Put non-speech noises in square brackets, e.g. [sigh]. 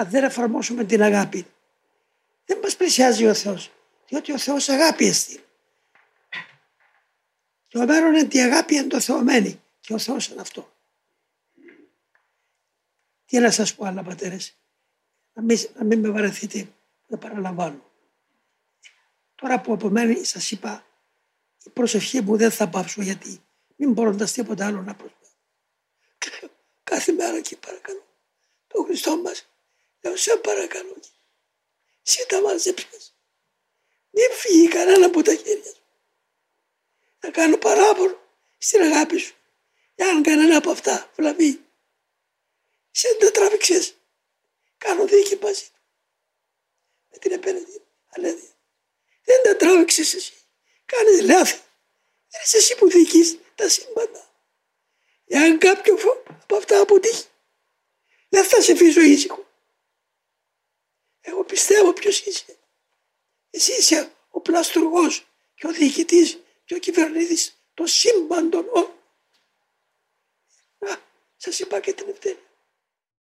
αν δεν εφαρμόσουμε την αγάπη, δεν μας πλησιάζει ο Θεός. Διότι ο Θεός αγάπη εστί. Και ο μέρον είναι τη αγάπη εν το θεωμένη. Και ο Θεός είναι αυτό. Τι να σας πω άλλα πατέρες. Να μην, να μην με βαρεθείτε. Δεν παραλαμβάνω. Τώρα που απομένει σας είπα η προσευχή μου δεν θα πάψω γιατί μην μπορώντα τίποτα άλλο να προσφέρω. [laughs] Κάθε μέρα και παρακαλώ τον Χριστό μας λέω σε παρακαλώ. Εσύ τα μαζέψες μην φύγει κανένα από τα χέρια σου. Να κάνω παράπονο στην αγάπη σου. Αν κανένα από αυτά βλαβεί εσύ δεν τα τράβηξες. Κάνω δίκη μαζί του. Με την επέναντι αλήθεια δεν τα τράβηξες εσύ. Κάνεις λάθη. Δεν είσαι εσύ που διοικείς τα σύμπαντα. Εάν κάποιο από αυτά αποτύχει, δεν θα σε αφήσω ήσυχο. Εγώ πιστεύω ποιος είσαι. Εσύ είσαι ο πλαστουργός και ο διοικητής και ο κυβερνήτης των σύμπαντων. Σα σας είπα και την ευθύνη.